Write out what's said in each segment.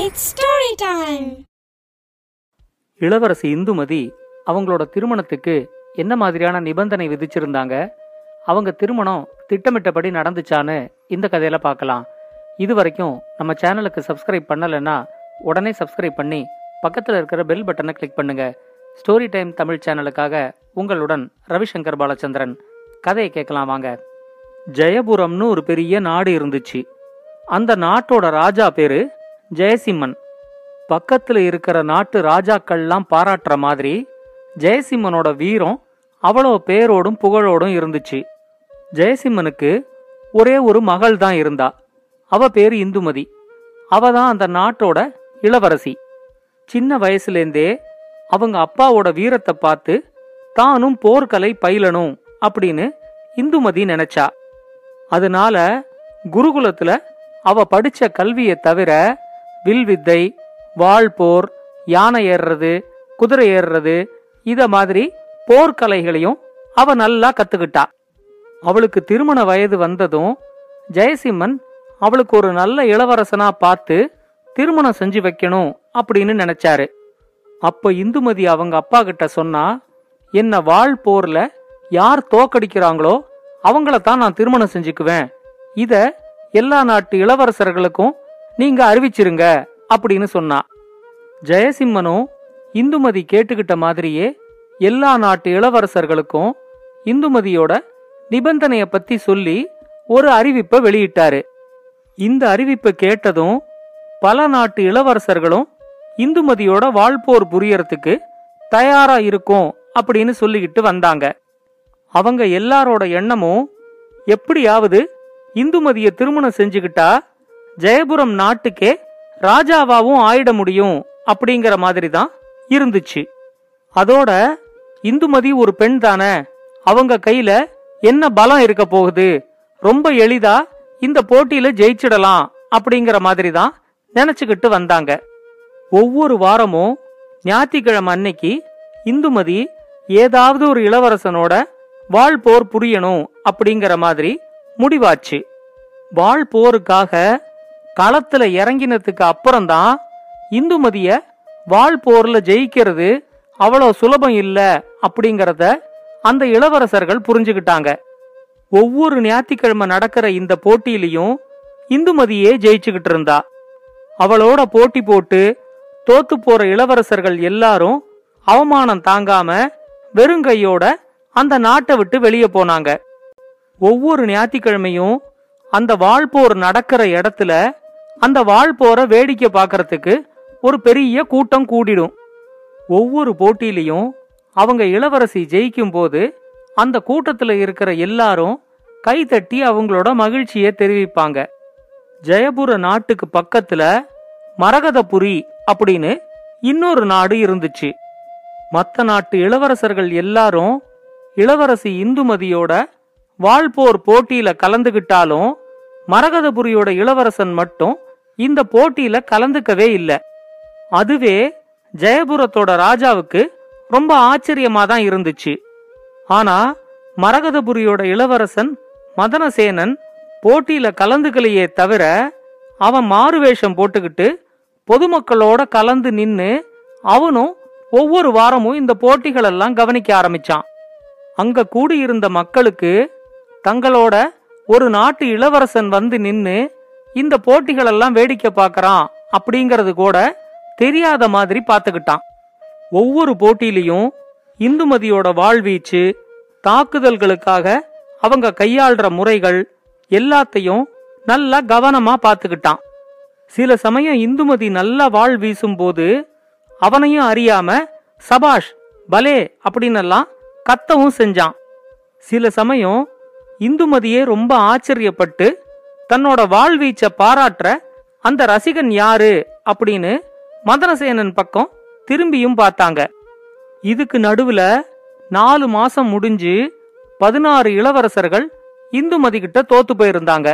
It's story time இளவரசி இந்துமதி அவங்களோட திருமணத்துக்கு என்ன மாதிரியான நிபந்தனை விதிச்சிருந்தாங்க? அவங்க திருமணம் திட்டமிட்டபடி நடந்துச்சான்னு இந்த கதையில பார்க்கலாம். இது வரைக்கும் நம்ம சேனலுக்கு சப்ஸ்கிரைப் பண்ணலைன்னா உடனே சப்ஸ்கிரைப் பண்ணி பக்கத்தில் இருக்கிற பெல் பட்டனை கிளிக் பண்ணுங்க. ஸ்டோரி டைம் தமிழ் சேனலுக்காக உங்களுடன் ரவிசங்கர் பாலச்சந்திரன். கதையை கேட்கலாம் வாங்க. ஜெயபுரம்னு ஒரு பெரிய நாடு இருந்துச்சு. அந்த நாட்டோட ராஜா பேரு ஜெயசிம்மன். பக்கத்துல இருக்கிற நாட்டு ராஜாக்கள்லாம் பாராட்டுற மாதிரி ஜெயசிம்மனோட வீரம் அவ்வளோ பேரோடும் புகழோடும் இருந்துச்சு. ஜெயசிம்மனுக்கு ஒரே ஒரு மகள் தான் இருந்தா. அவ பேர் இந்துமதி. அவ தான் அந்த நாட்டோட இளவரசி. சின்ன வயசுலேருந்தே அவங்க அப்பாவோட வீரத்தை பார்த்து தானும் போர்க்கலை பயிலணும் அப்படின்னு இந்துமதி நினைச்சா. அதனால குருகுலத்துல அவ படிச்ச கல்வியை தவிர வில்வித்தை வாள் போர் யானை ஏறுறது குதிரை ஏறுறது இத மாதிரி போர்க்கலைகளையும் அவ நல்லா கத்துக்கிட்டா. அவளுக்கு திருமண வயது வந்ததும் ஜெயசிம்மன் அவளுக்கு ஒரு நல்ல இளவரசனா பார்த்து திருமணம் செஞ்சு வைக்கணும் அப்படின்னு நினைச்சாரு. அப்ப இந்துமதி அவங்க அப்பா கிட்ட சொன்னா என்ன வாழ் போர்ல யார் தோக்கடிக்கிறாங்களோ அவங்கள தான் நான் திருமணம் செஞ்சுக்குவேன். இத எல்லா நாட்டு இளவரசர்களுக்கும் நீங்க அறிவிச்சிருங்க அப்படின்னு சொன்னா. ஜெயசிம்மனும் இந்துமதி கேட்டுக்கிட்ட மாதிரியே எல்லா நாட்டு இளவரசர்களுக்கும் இந்துமதியோட நிபந்தனைய பத்தி சொல்லி ஒரு அறிவிப்பை வெளியிட்டாரு. இந்த அறிவிப்பை கேட்டதும் பல நாட்டு இளவரசர்களும் இந்துமதியோட வாழ்போர் புரியறதுக்கு தயாரா இருக்கும் அப்படின்னு சொல்லிக்கிட்டு வந்தாங்க. அவங்க எல்லாரோட எண்ணமும் எப்படியாவது இந்துமதியை திருமணம் செஞ்சுக்கிட்டா ஜெயபுரம் நாட்டுக்கே ராஜாவாவும் ஆயிட முடியும் அப்படிங்கிற மாதிரி தான் இருந்துச்சு. அதோட இந்துமதி ஒரு பெண் தானே அவங்க கையில என்ன பலம் இருக்க போகுது? ரொம்ப எளிதா இந்த போட்டியில ஜெயிச்சிடலாம் அப்படிங்கிற மாதிரி தான் நினைச்சுக்கிட்டு வந்தாங்க. ஒவ்வொரு வாரமும் ஞாயிற்றுக்கிழமை அன்னைக்கு இந்துமதி ஏதாவது ஒரு இளவரசனோட வாழ் போர் புரியணும் அப்படிங்கிற மாதிரி முடிவாச்சு. வாழ் போருக்காக களத்துல இறங்கினதுக்கு அப்புறம்தான் இந்துமதிய வாழ் போர்ல ஜெயிக்கிறது அவ்வளோ சுலபம் இல்ல அப்படிங்கறத அந்த இளவரசர்கள் புரிஞ்சுக்கிட்டாங்க ஒவ்வொரு ஞாயிற்றுக்கிழமை நடக்கிற இந்த போட்டியிலையும் இந்துமதியே ஜெயிச்சுக்கிட்டு இருந்தா. அவளோட போட்டி போட்டு தோத்து போற இளவரசர்கள் எல்லாரும் அவமானம் தாங்காம வெறுங்கையோட அந்த நாட்டை விட்டு வெளியே போனாங்க. ஒவ்வொரு ஞாயிற்றுக்கிழமையும் அந்த வாழ்போர் நடக்கிற இடத்துல அந்த வாழ்போரை வேடிக்கை பார்க்கறதுக்கு ஒரு பெரிய கூட்டம் கூடிடும். ஒவ்வொரு போட்டியிலையும் அவங்க இளவரசி ஜெயிக்கும் போது அந்த கூட்டத்துல இருக்கிற எல்லாரும் கைதட்டி அவங்களோட மகிழ்ச்சியை தெரிவிப்பாங்க. ஜெயபுர நாட்டுக்கு பக்கத்துல மரகதபுரி அப்படின்னு இன்னொரு நாடு இருந்துச்சு. மத்த நாட்டு இளவரசர்கள் எல்லாரும் இளவரசி இந்துமதியோட வாழ்போர் போட்டியில கலந்துகிட்டாலும் மரகதபுரியோட இளவரசன் மட்டும் இந்த போட்டியில கலந்துக்கவே இல்லை. அதுவே ஜெயபுரத்தோட ராஜாவுக்கு ரொம்ப ஆச்சரியமா தான் இருந்துச்சு. ஆனா மரகதபுரியோட இளவரசன் மதனசேனன் போட்டியில கலந்துக்கலையே தவிர அவன் மாறுவேஷம் போட்டுக்கிட்டு பொதுமக்களோட கலந்து நின்னு அவனும் ஒவ்வொரு வாரமும் இந்த போட்டிகளெல்லாம் கவனிக்க ஆரம்பிச்சான். அங்க கூடியிருந்த மக்களுக்கு தங்களோட ஒரு நாட்டு இளவரசன் வந்து நின்னு இந்த போட்டிகள் எல்லாம் வேடிக்கை பார்க்கறான் அப்படிங்கறது கூட தெரியாத மாதிரி பார்த்துக்கிட்டான். ஒவ்வொரு போட்டியிலையும் இந்துமதியோட வாழ்வீச்சு தாக்குதல்களுக்காக அவங்க கையாள்ற முறைகள் எல்லாத்தையும் நல்லா கவனமா பார்த்துக்கிட்டான். சில சமயம் இந்துமதி நல்லா வாழ் வீசும்போது அவனையும் அறியாம சபாஷ் பலே அப்படின்னெல்லாம் கத்தவும் செஞ்சான். சில சமயம் இந்துமதியே ரொம்ப ஆச்சரியப்பட்டு தன்னோட வாழ்வீச்ச பாராட்டுற அந்த ரசிகன் யாரு அப்படின்னு மதனசேனன் பக்கம் திரும்பியும் பார்த்தாங்க. இதுக்கு நடுவுல நாலு மாசம் முடிஞ்சு பதினாறு இளவரசர்கள் இந்துமதி கிட்ட தோத்து போயிருந்தாங்க.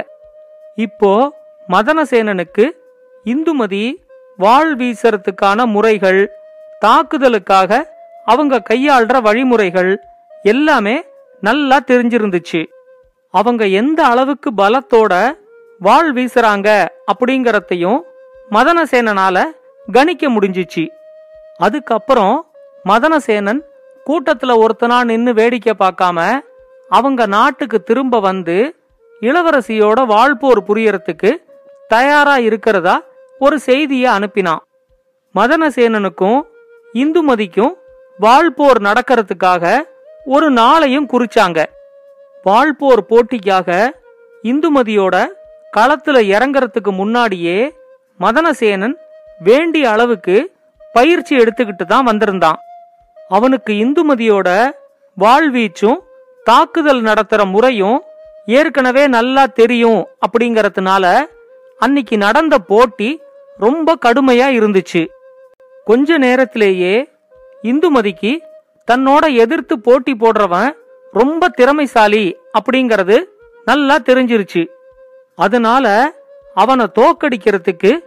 இப்போ மதனசேனனுக்கு இந்துமதி வாழ் வீசறதுக்கான முறைகள் தாக்குதலுக்காக அவங்க கையாள்ற வழிமுறைகள் எல்லாமே நல்லா தெரிஞ்சிருந்துச்சு. அவங்க எந்த அளவுக்கு பலத்தோட வாள் வீசுறாங்க அப்படிங்கறதையும் மதனசேனனால கணிக்க முடிஞ்சிச்சு. அதுக்கப்புறம் மதனசேனன் கூட்டத்துல ஒருத்தனா நின்னு வேடிக்கை பார்க்காம அவங்க நாட்டுக்கு திரும்ப வந்து இளவரசியோட வாழ்போர் புரியறதுக்கு தயாரா இருக்கிறதா ஒரு செய்தியை அனுப்பினான். மதனசேனனுக்கும் இந்துமதிக்கும் வாழ்போர் நடக்கிறதுக்காக ஒரு நாளையும் குறிச்சாங்க. வாழ்போர் போட்டிக்காக இந்துமதியோட களத்துல இறங்கறதுக்கு முன்னாடியே மதனசேனன் வேண்டிய அளவுக்கு பயிற்சி எடுத்துக்கிட்டு தான் வந்திருந்தான். அவனுக்கு இந்துமதியோட வாழ்வீச்சும் தாக்குதல் நடத்துற முறையும் ஏற்கனவே நல்லா தெரியும் அப்படிங்கறதுனால அன்னைக்கு நடந்த போட்டி ரொம்ப கடுமையா இருந்துச்சு. கொஞ்ச நேரத்திலேயே இந்துமதிக்கு தன்னோட எதிர்த்து போட்டி போடுறவன் ரொம்ப திறமைசாலி அப்படிங்கறது நல்லா தெரிஞ்சிருச்சு. அதனால அவனை தோக்கடிக்கிறதுக்கு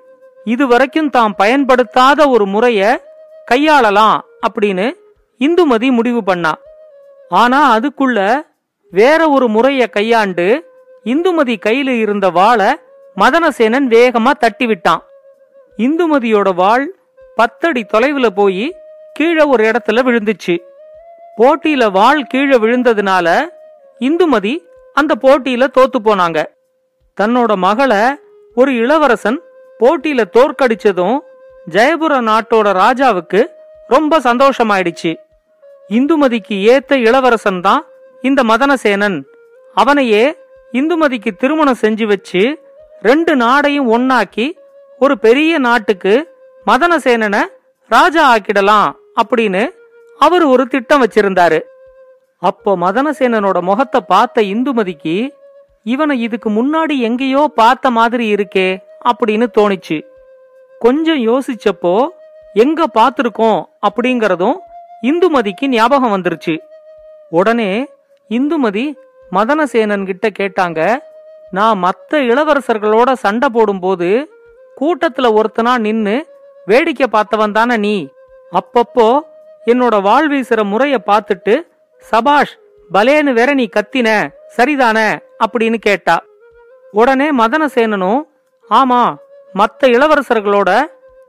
இதுவரைக்கும் தாம் பயன்படுத்தாத ஒரு முறைய கையாளலாம் அப்படின்னு இந்துமதி முடிவு பண்ணா. ஆனா அதுக்குள்ள வேற ஒரு முறைய கையாண்டு இந்துமதி கையில இருந்த வாளை மதனசேனன் வேகமா தட்டி விட்டான். இந்துமதியோட வாள் பத்தடி தொலைவுல போய் கீழே ஒரு இடத்துல விழுந்துச்சு. போட்டியில வாள் கீழே விழுந்ததுனால இந்துமதி அந்த போட்டியில தோத்து போனாங்க. தன்னோட மகளை ஒரு இளவரசன் போட்டியில தோற்கடிச்சதும் ஜெயபுர நாட்டோட ராஜாவுக்கு ரொம்ப சந்தோஷமாயிடுச்சு. இந்துமதிக்கு ஏத்த இளவரசன் தான் இந்த மதனசேனன். அவனையே இந்துமதிக்கு திருமணம் செஞ்சு வச்சு ரெண்டு நாடையும் ஒன்னாக்கி ஒரு பெரிய நாட்டுக்கு மதனசேனனை ராஜா ஆக்கிடலாம் அப்படின்னு அவர் ஒரு திட்டம் வச்சிருந்தாரு. அப்போ மதனசேனனோட முகத்தை பார்த்த இந்துமதிக்கு இவனை இதுக்கு முன்னாடி எங்கேயோ பார்த்த மாதிரி இருக்கே அப்படின்னு தோணிச்சு. கொஞ்சம் யோசிச்சப்போ எங்க பார்த்துருக்கோம்? அப்படிங்கறதும் இந்துமதிக்கு ஞாபகம் வந்துருச்சு. உடனே இந்துமதி மதனசேனன் கிட்ட கேட்டாங்க நான் மத்த இளவரசர்களோட சண்டை போடும்போது கூட்டத்துல ஒருத்தனா நின்னு வேடிக்கை பார்த்தவன் தானே நீ? அப்பப்போ என்னோட வாழ் வீசுற முறைய பார்த்துட்டு சபாஷ் பலேன்னு வேற நீ கத்தின சரிதானே? அப்படின்னு கேட்டா உடனே மதனசேனனும் ஆமா மத்த இளவரசர்களோட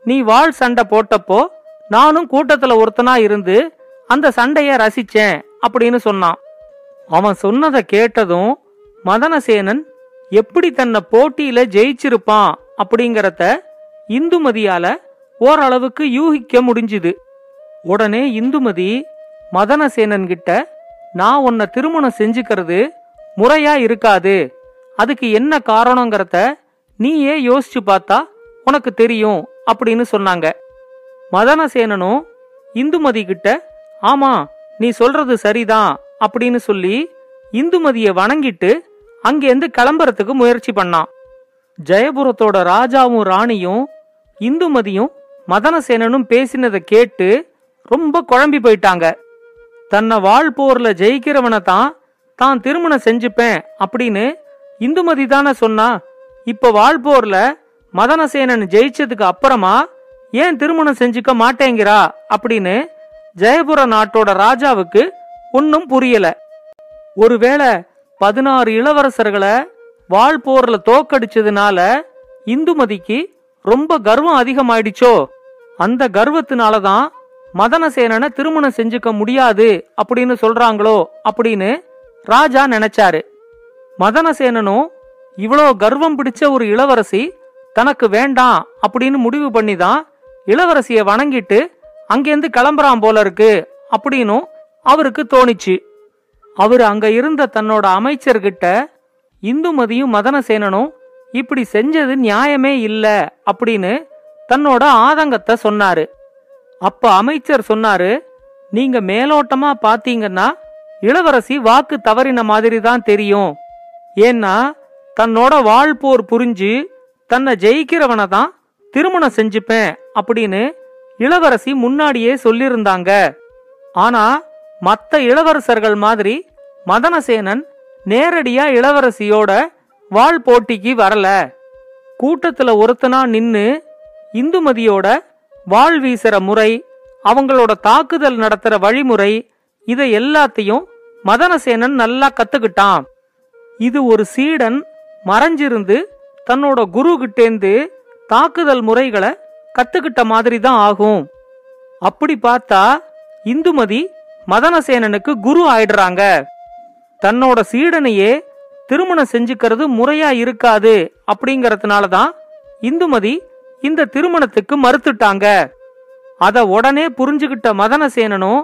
நீ வாழ் சண்டை போட்டப்போ நானும் கூட்டத்துல ஒருத்தனா இருந்து அந்த சண்டைய ரசிச்சேன் அப்படின்னு சொன்னான். அவன் சொன்னதை கேட்டதும் மதனசேனன் எப்படி தன்னை போட்டியில ஜெயிச்சிருப்பான்? அப்படிங்கறத இந்துமதியால ஓரளவுக்கு யூகிக்க முடிஞ்சுது. உடனே இந்துமதி மதனசேனன் கிட்ட நான் உன்னை திருமணம் செஞ்சுக்கிறது முறையா இருக்காது. அதுக்கு என்ன காரணங்கிறத நீயே யோசிச்சு பார்த்தா உனக்கு தெரியும் அப்படின்னு சொன்னாங்க. மதனசேனனும் இந்துமதி கிட்ட ஆமா நீ சொல்றது சரிதான் அப்படின்னு சொல்லி இந்துமதியை வணங்கிட்டு அங்கேருந்து கிளம்புறதுக்கு முயற்சி பண்ணான். ஜெயபுரத்தோட ராஜாவும் ராணியும் இந்துமதியும் மதனசேனனும் பேசினதை கேட்டு ரொம்ப குழம்பி போயிட்டாங்க. தன்னை வாழ் போர்ல ஜெயிக்கிறவனை தான் தான் திருமணம் செஞ்சுப்பேன் அப்படின்னு இந்துமதி தானே சொன்னா இப்ப வாழ்போர்ல மதனசேனன் ஜெயிச்சதுக்கு அப்புறமா ஏன் திருமணம் செஞ்சுக்க மாட்டேங்கிறா அப்படின்னு ஜெயபுர நாட்டோட ராஜாவுக்கு ஒன்னும் புரியல. ஒருவேளை பதினாறு இளவரசர்களை வாழ் போர்ல தோக்கடிச்சதுனால இந்துமதிக்கு ரொம்ப கர்வம் அதிகமாயிடுச்சோ? அந்த கர்வத்தினாலதான் மதனசேனனை திருமணம் செஞ்சுக்க முடியாது அப்படின்னு சொல்றாங்களோ அப்படின்னு ராஜா நினைச்சாரு மதனசேனனும் இவ்வளோ கர்வம் பிடிச்ச ஒரு இளவரசி தனக்கு வேண்டாம் அப்படின்னு முடிவு பண்ணி தான் இளவரசியை வணங்கிட்டு அங்கேருந்து கிளம்புறான் போல இருக்கு அப்படின்னும் அவருக்கு தோணிச்சு. அவர் அங்க இருந்த தன்னோட அமைச்சர்கிட்ட இந்துமதியும் மதனசேனனும் இப்படி செஞ்சது நியாயமே இல்ல அப்படின்னு தன்னோட ஆதங்கத்தை சொன்னாரு. அப்ப அமைச்சர் சொன்னாரு நீங்க மேலோட்டமா பாத்தீங்கன்னா இளவரசி வாக்கு தவறின மாதிரி தான் தெரியும். ஏன்னா தன்னோட வாழ்போர் புரிஞ்சு தன்னை ஜெயிக்கிறவனை தான் திருமணம் செஞ்சுப்பேன் அப்படின்னு இளவரசி முன்னாடியே சொல்லியிருந்தாங்க. ஆனா மத்த இளவரசர்கள் மாதிரி மதனசேனன் நேரடியா இளவரசியோட வாழ் போட்டிக்கு வரல. கூட்டத்துல ஒருத்தனா நின்னு இந்துமதியோட வாழ் வீசுற முறை அவங்களோட தாக்குதல் நடத்துற வழிமுறை இதை எல்லாத்தையும் மதனசேனன் நல்லா கத்துக்கிட்டான். இது ஒரு சீடன் மறைஞ்சிருந்து தன்னோட குரு கிட்டேந்து தாக்குதல் முறைகளை கத்துக்கிட்ட மாதிரி தான் ஆகும். அப்படி பார்த்தா இந்துமதி மதனசேனனுக்கு குரு ஆயிடுறாங்க. தன்னோட சீடனையே திருமணம் செஞ்சுக்கிறது முறையா இருக்காது அப்படிங்கறதுனால தான் இந்துமதி இந்த திருமணத்துக்கு மறுத்துட்டாங்க. அத உடனே புரிஞ்சுகிட்ட மதனசேனனும்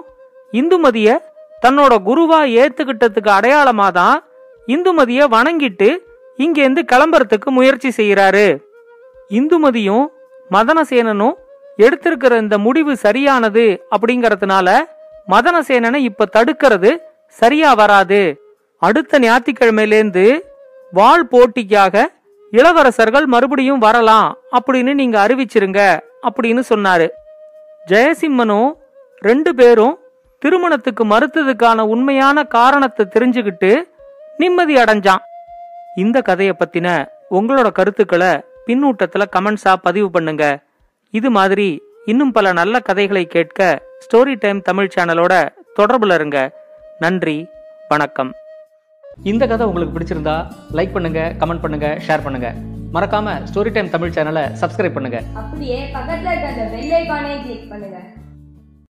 இந்துமதிய தன்னோட குருவா ஏத்துக்கிட்டதுக்கு அடையாளமா தான் இந்துமதிய வணங்கிட்டு இங்கேருந்து கிளம்புறதுக்கு முயற்சி செய்யறாரு இந்துமதியும் மதனசேனனும் எடுத்திருக்கிற இந்த முடிவு சரியானது அப்படிங்கறதுனால மதனசேனனை இப்ப தடுக்கிறது சரியா வராது. அடுத்த ஞாயிற்றுக்கிழமையிலேருந்து வாள் போட்டிக்காக இளவரசர்கள் மறுபடியும் வரலாம் அப்படின்னு நீங்க அறிவிச்சிருங்க அப்படின்னு சொன்னாரு. ஜெயசிம்மனும் ரெண்டு பேரும் திருமணத்துக்கு மறுத்ததுக்கான உண்மையான காரணத்தை தெரிஞ்சுக்கிட்டு நிம்மதி அடைஞ்சான். இந்த கதையை பத்தின உங்களோட கருத்துக்களை பின்னூட்டத்துல கமெண்ட்ஸா பதிவு பண்ணுங்க. இது மாதிரி இன்னும் பல நல்ல கதைகளை கேட்க ஸ்டோரி டைம் தமிழ் சேனலோட தொடர்புல இருங்க. நன்றி வணக்கம். இந்த கதை உங்களுக்கு பிடிச்சிருந்தா லைக் பண்ணுங்க கமெண்ட் பண்ணுங்க ஷேர் பண்ணுங்க. மறக்காம ஸ்டோரி டைம் தமிழ் சேனலை சப்ஸ்கிரைப் பண்ணுங்க. அப்படியே பக்கத்துல இருக்க அந்த பெல் ஐகானை கிளிக் பண்ணுங்க.